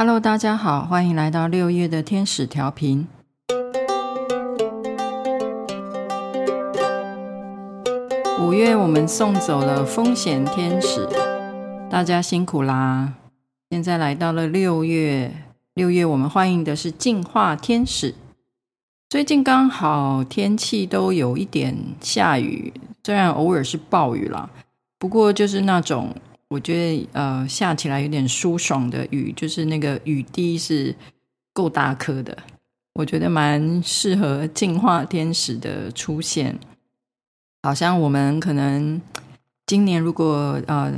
Hello，大家好，欢迎来到六月的天使调频。五月我们送走了风险天使，大家辛苦啦。现在来到了六月，六月我们欢迎的是净化天使。最近刚好天气都有一点下雨，虽然偶尔是暴雨啦，不过就是那种。我觉得呃下起来有点舒爽的雨，就是那个雨滴是够大颗的，我觉得蛮适合净化天使的出现。好像我们可能今年如果呃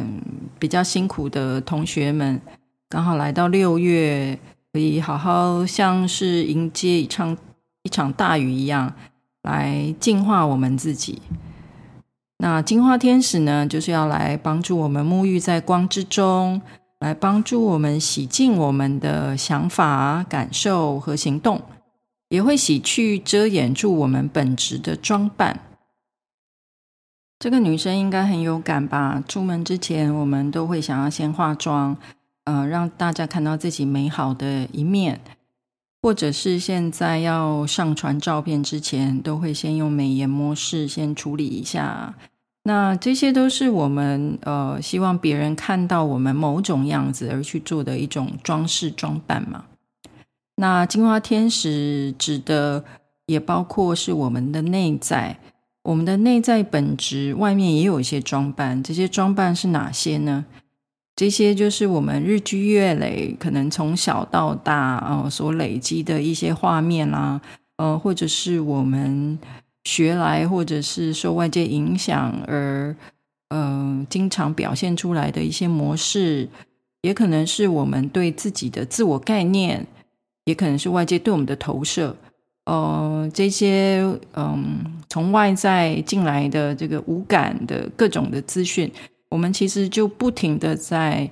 比较辛苦的同学们，刚好来到六月，可以好好像是迎接一场一场大雨一样，来净化我们自己。那金花天使呢，就是要来帮助我们沐浴在光之中，来帮助我们洗净我们的想法、感受和行动，也会洗去遮掩住我们本质的装扮。这个女生应该很有感吧？出门之前，我们都会想要先化妆，呃，让大家看到自己美好的一面，或者是现在要上传照片之前，都会先用美颜模式先处理一下。那这些都是我们呃希望别人看到我们某种样子而去做的一种装饰装扮嘛。那金花天使指的也包括是我们的内在，我们的内在本质，外面也有一些装扮。这些装扮是哪些呢？这些就是我们日积月累，可能从小到大啊、所累积的一些画面啦，呃，或者是我们。学来，或者是受外界影响而，呃，经常表现出来的一些模式，也可能是我们对自己的自我概念，也可能是外界对我们的投射。呃，这些嗯，从外在进来的这个五感的各种的资讯，我们其实就不停的在，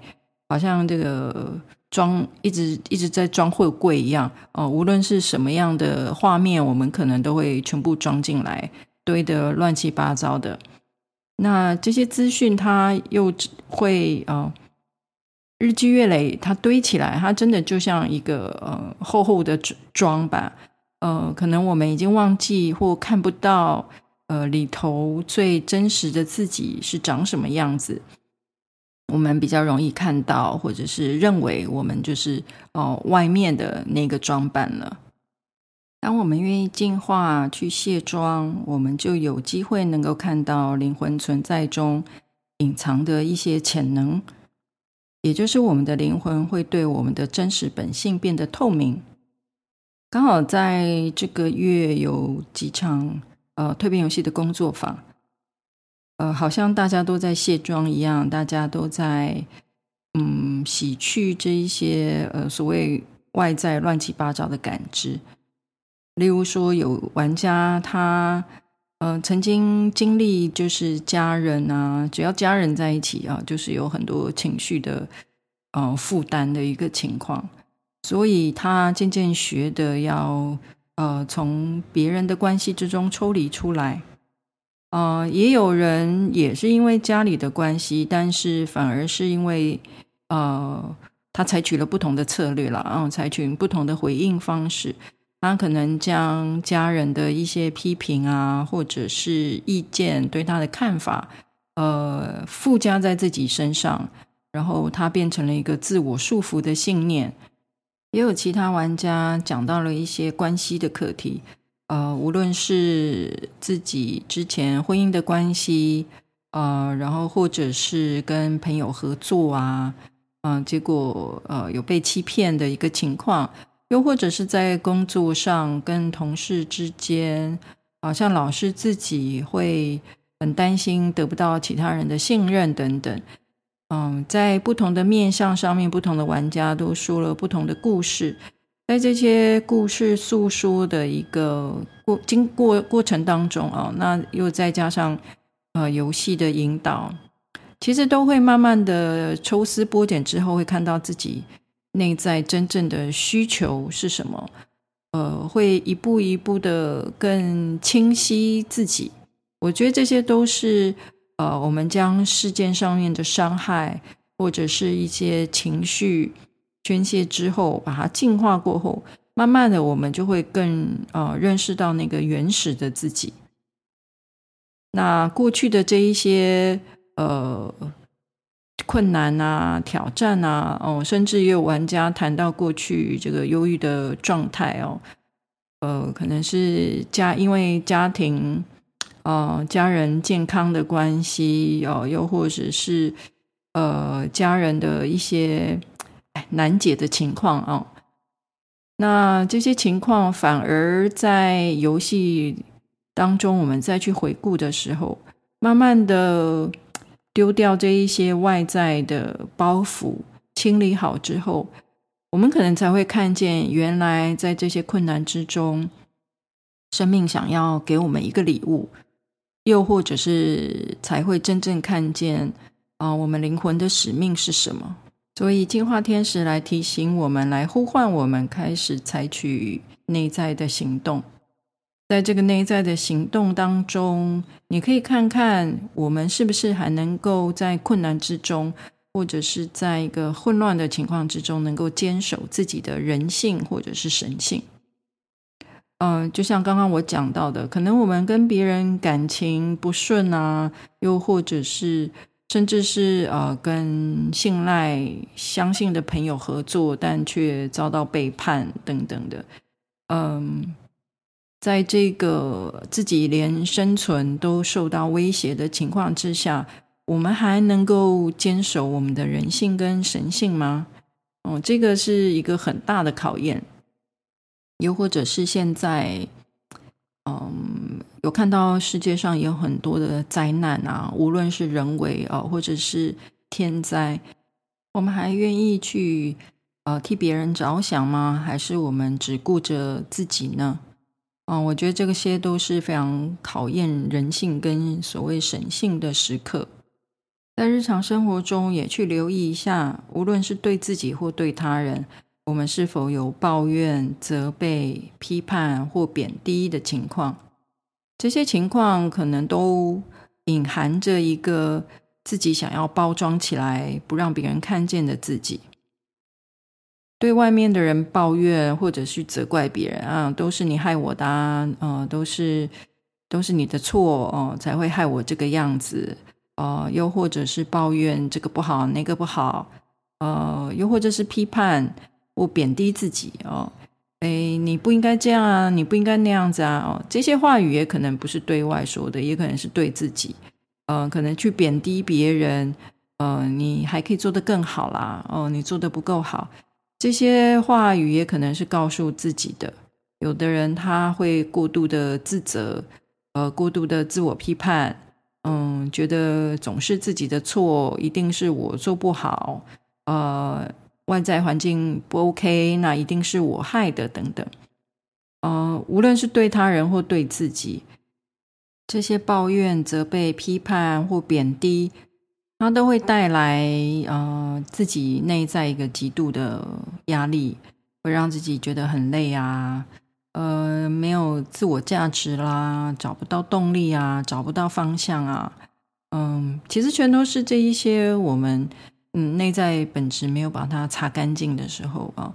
好像这个。装一直一直在装货柜一样哦，无论是什么样的画面，我们可能都会全部装进来，堆得乱七八糟的。那这些资讯，它又会呃日积月累，它堆起来，它真的就像一个呃厚厚的装吧。呃，可能我们已经忘记或看不到呃里头最真实的自己是长什么样子。我们比较容易看到，或者是认为我们就是哦外面的那个装扮了。当我们愿意进化去卸妆，我们就有机会能够看到灵魂存在中隐藏的一些潜能，也就是我们的灵魂会对我们的真实本性变得透明。刚好在这个月有几场呃蜕变游戏的工作坊。呃，好像大家都在卸妆一样，大家都在嗯洗去这一些呃所谓外在乱七八糟的感知。例如说，有玩家他呃曾经经历就是家人啊，只要家人在一起啊，就是有很多情绪的呃负担的一个情况，所以他渐渐学的要呃从别人的关系之中抽离出来。呃，也有人也是因为家里的关系，但是反而是因为呃，他采取了不同的策略了，然后采取不同的回应方式。他可能将家人的一些批评啊，或者是意见对他的看法，呃，附加在自己身上，然后他变成了一个自我束缚的信念。也有其他玩家讲到了一些关系的课题。呃，无论是自己之前婚姻的关系，呃，然后或者是跟朋友合作啊，嗯、结果呃有被欺骗的一个情况，又或者是在工作上跟同事之间，好像老是自己会很担心得不到其他人的信任等等，嗯、在不同的面向上面，不同的玩家都说了不同的故事。在这些故事诉说的一个过经过过程当中啊，那又再加上呃游戏的引导，其实都会慢慢的抽丝剥茧之后，会看到自己内在真正的需求是什么，呃，会一步一步的更清晰自己。我觉得这些都是呃，我们将事件上面的伤害或者是一些情绪。宣泄之后，把它净化过后，慢慢的我们就会更呃认识到那个原始的自己。那过去的这一些呃困难啊、挑战啊，哦，甚至也有玩家谈到过去这个忧郁的状态哦，呃，可能是家因为家庭。呃，家人健康的关系哦，又或者是呃，家人的一些难解的情况啊，那这些情况反而在游戏当中，我们再去回顾的时候，慢慢的丢掉这一些外在的包袱，清理好之后，我们可能才会看见，原来在这些困难之中，生命想要给我们一个礼物。又或者是才会真正看见啊，我们灵魂的使命是什么？所以净化天使来提醒我们，来呼唤我们，开始采取内在的行动。在这个内在的行动当中，你可以看看我们是不是还能够在困难之中，或者是在一个混乱的情况之中，能够坚守自己的人性或者是神性。嗯、就像刚刚我讲到的，可能我们跟别人感情不顺啊，又或者是甚至是呃跟信赖、相信的朋友合作，但却遭到背叛等等的。嗯，在这个自己连生存都受到威胁的情况之下，我们还能够坚守我们的人性跟神性吗？哦，这个是一个很大的考验。又或者是现在，嗯，有看到世界上有很多的灾难啊，无论是人为啊，或者是天灾，我们还愿意去呃替别人着想吗？还是我们只顾着自己呢？嗯，我觉得这个些都是非常考验人性跟所谓神性的时刻，在日常生活中也去留意一下，无论是对自己或对他人。我们是否有抱怨、责备、批判或贬低的情况？这些情况可能都隐含着一个自己想要包装起来，不让别人看见的自己。对外面的人抱怨，或者是责怪别人啊，都是你害我的啊，呃，都是都是你的错哦，才会害我这个样子。呃，又或者是抱怨这个不好，那个不好，呃，又或者是批判。或贬低自己哦，哎，你不应该这样啊，你不应该那样子啊，哦，这些话语也可能不是对外说的，也可能是对自己，呃，可能去贬低别人，呃，你还可以做得更好啦，哦，你做得不够好，这些话语也可能是告诉自己的。有的人他会过度的自责，呃，过度的自我批判，嗯，觉得总是自己的错，一定是我做不好，呃。外在环境不 OK，那一定是我害的，等等。呃，无论是对他人或对自己，这些抱怨、责备、批判或贬低，它都会带来呃自己内在一个极度的压力，会让自己觉得很累啊，呃，没有自我价值啦，找不到动力啊，找不到方向啊。嗯、其实全都是这一些我们。嗯，内在本质没有把它擦干净的时候啊，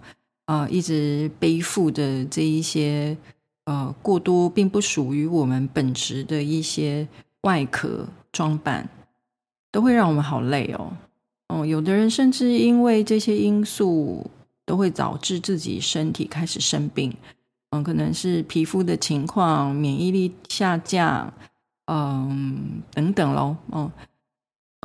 啊、一直背负的这一些呃过多并不属于我们本质的一些外壳装扮，都会让我们好累哦。哦、有的人甚至因为这些因素，都会导致自己身体开始生病。嗯、可能是皮肤的情况、免疫力下降，嗯、等等喽，嗯、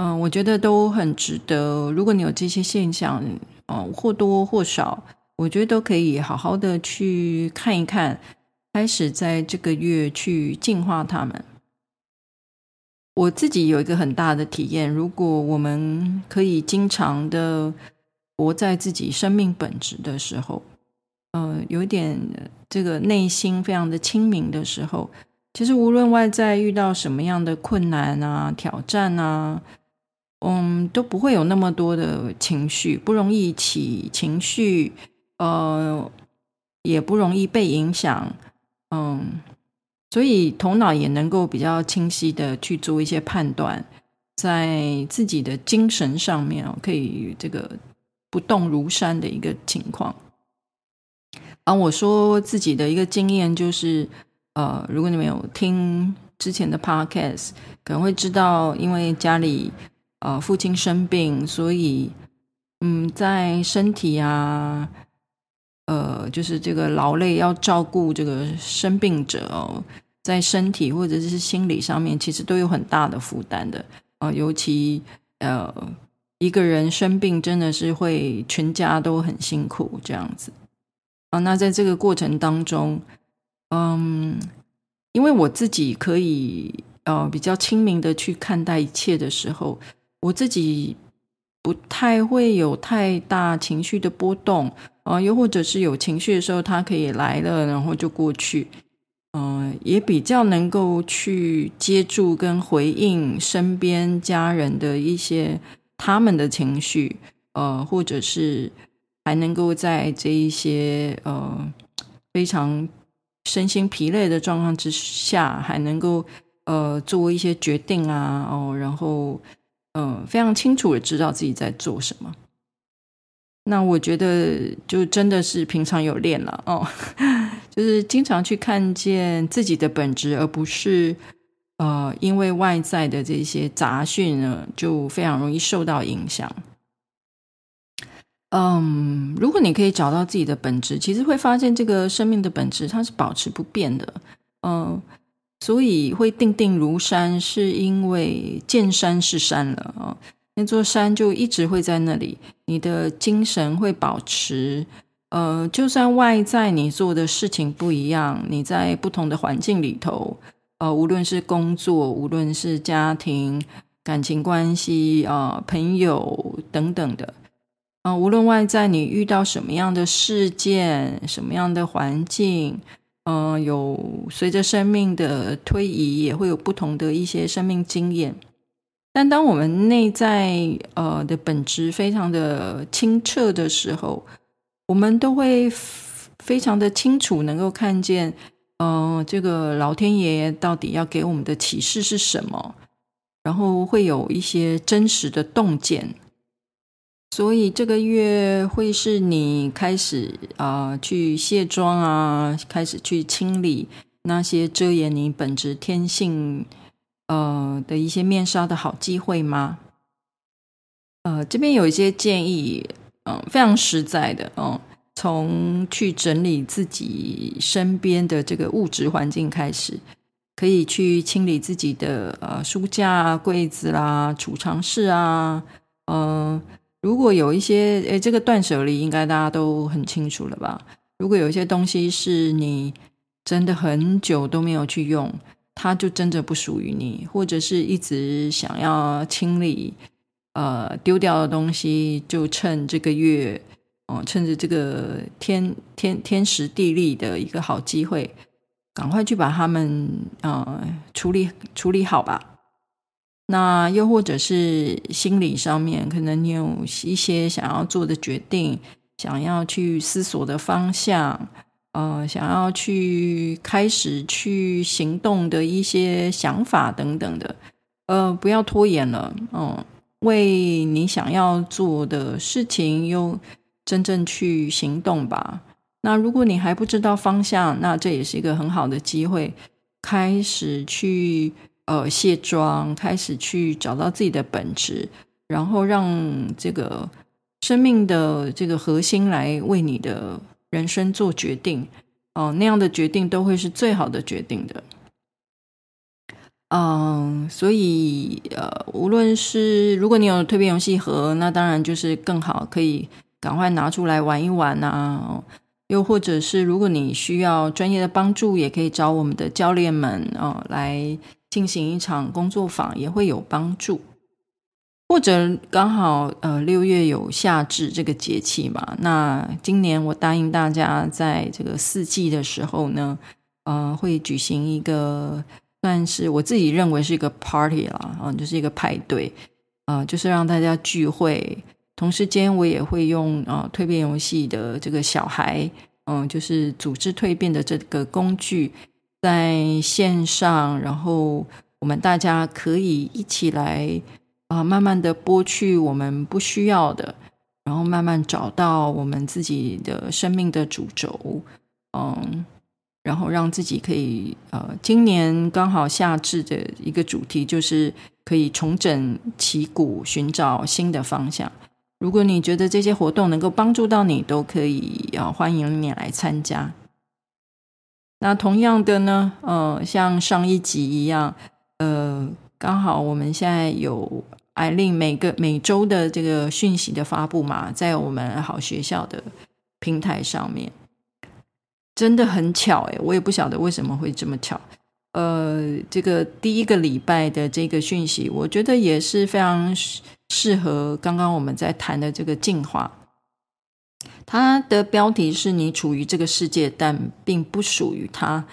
嗯，我觉得都很值得。如果你有这些现象，嗯，或多或少，我觉得都可以好好的去看一看，开始在这个月去净化他们。我自己有一个很大的体验，如果我们可以经常的活在自己生命本质的时候，嗯，有点这个内心非常的清明的时候，其实无论外在遇到什么样的困难啊、挑战啊。嗯，都不会有那么多的情绪，不容易起情绪，呃，也不容易被影响，嗯，所以头脑也能够比较清晰的去做一些判断，在自己的精神上面可以这个不动如山的一个情况。啊，我说自己的一个经验就是，呃，如果你们有听之前的 podcast，可能会知道，因为家里呃父亲生病，所以嗯，在身体啊，呃，就是这个劳累要照顾这个生病者哦，在身体或者是心理上面，其实都有很大的负担的啊，尤其呃一个人生病，真的是会全家都很辛苦这样子。啊，那在这个过程当中，嗯，因为我自己可以呃比较清明的去看待一切的时候，我自己不太会有太大情绪的波动啊，又或者是有情绪的时候，它可以来了，然后就过去，嗯，也比较能够去接住跟回应身边家人的一些他们的情绪，呃，或者是。还能够在这一些呃非常身心疲累的状况之下，还能够呃做一些决定啊，哦，然后嗯、非常清楚的知道自己在做什么。那我觉得就真的是平常有练了哦，就是经常去看见自己的本质，而不是呃因为外在的这些杂讯呢，就非常容易受到影响。嗯，如果你可以找到自己的本质，其实会发现这个生命的本质它是保持不变的。嗯，所以会定定如山，是因为见山是山了啊。那座山就一直会在那里，你的精神会保持。呃，就算外在你做的事情不一样，你在不同的环境里头，呃，无论是工作，无论是家庭、感情关系啊、朋友等等的。啊，无论外在你遇到什么样的事件、什么样的环境，嗯、有随着生命的推移，也会有不同的一些生命经验。但当我们内在呃的本质非常的清澈的时候，我们都会非常的清楚，能够看见，呃，这个老天爷到底要给我们的启示是什么，然后会有一些真实的洞见。所以这个月会是你开始啊、去卸妆啊，开始去清理那些遮掩你本质天性呃的一些面纱的好机会吗？呃，这边有一些建议，嗯、非常实在的，嗯、呃，从去整理自己身边的这个物质环境开始，可以去清理自己的呃书架、柜子啦、储藏室啊，嗯、如果有一些，诶，这个断舍离应该大家都很清楚了吧？如果有一些东西是你真的很久都没有去用，它就真的不属于你，或者是一直想要清理，呃，丢掉的东西，就趁这个月，哦、呃，趁着这个天天天时地利的一个好机会，赶快去把它们，呃，处理处理好吧。那又或者是心理上面，可能你有一些想要做的决定，想要去思索的方向，呃，想要去开始去行动的一些想法等等的，呃，不要拖延了，嗯、为你想要做的事情又真正去行动吧。那如果你还不知道方向，那这也是一个很好的机会，开始去。呃，卸妆，开始去找到自己的本质，然后让这个生命的这个核心来为你的人生做决定。哦、那样的决定都会是最好的决定的。嗯、所以呃，无论是如果你有蜕变游戏盒，那当然就是更好，可以赶快拿出来玩一玩啊。又或者是如果你需要专业的帮助，也可以找我们的教练们哦、来。进行一场工作坊也会有帮助，或者刚好呃六月有夏至这个节气嘛，那今年我答应大家在这个四季的时候呢，呃会举行一个算是我自己认为是一个 party 啦，啊、呃，就是一个派对，啊、呃，就是让大家聚会，同时间我也会用啊蜕变游戏的这个小孩，嗯、呃，就是组织蜕变的这个工具。在线上，然后我们大家可以一起来啊、慢慢的剥去我们不需要的，然后慢慢找到我们自己的生命的主轴，嗯，然后让自己可以呃，今年刚好夏至的一个主题就是可以重整旗鼓，寻找新的方向。如果你觉得这些活动能够帮助到你，都可以啊，欢迎你来参加。那同样的呢，呃，像上一集一样，呃，刚好我们现在有艾琳每个每周的这个讯息的发布嘛，在我们好学校的平台上面，真的很巧诶，我也不晓得为什么会这么巧。呃，这个第一个礼拜的这个讯息，我觉得也是非常适合刚刚我们在谈的这个进化。它的标题是你处于这个世界，但并不属于它。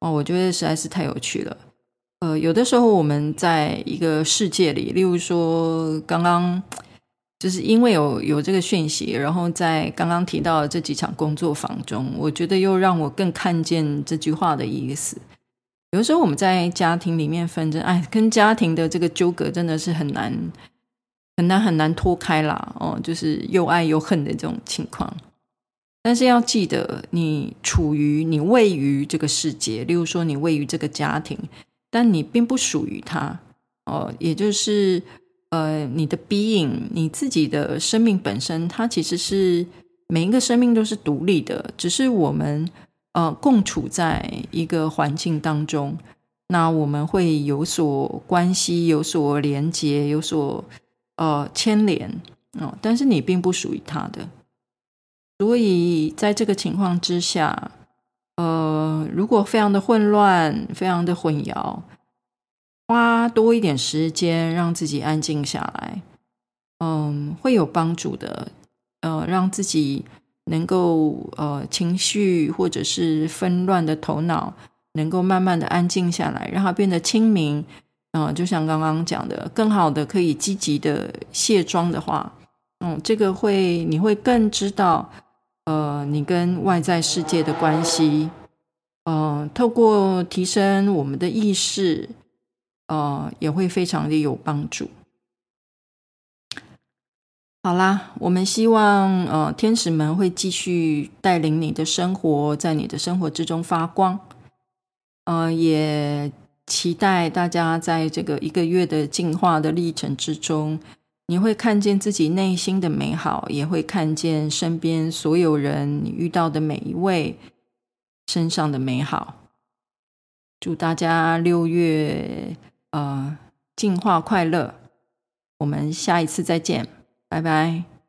哦，我觉得实在是太有趣了。呃，有的时候我们在一个世界里，例如说刚刚就是因为有有这个讯息，然后在刚刚提到的这几场工作坊中，我觉得又让我更看见这句话的意思。有的时候我们在家庭里面纷争，哎，跟家庭的这个纠葛真的是很难。很难很难脱开啦，哦，就是又爱又恨的这种情况。但是要记得，你处于你位于这个世界，例如说你位于这个家庭，但你并不属于他哦。也就是呃，你的 being，你自己的生命本身，它其实是每一个生命都是独立的，只是我们呃共处在一个环境当中，那我们会有所关系，有所连接，有所。呃，牵连哦，但是你并不属于他的，所以在这个情况之下，呃，如果非常的混乱，非常的混淆，花多一点时间让自己安静下来，嗯，会有帮助的。呃，让自己能够呃情绪或者是纷乱的头脑能够慢慢的安静下来，让它变得清明。嗯，就像刚刚讲的，更好的可以积极的卸妆的话，嗯，这个会你会更知道，呃，你跟外在世界的关系，呃，透过提升我们的意识，呃，也会非常的有帮助。好啦，我们希望呃，天使们会继续带领你的生活，在你的生活之中发光，呃，也。期待大家在这个一个月的进化的历程之中，你会看见自己内心的美好，也会看见身边所有人你遇到的每一位身上的美好。祝大家六月呃进化快乐！我们下一次再见，拜拜。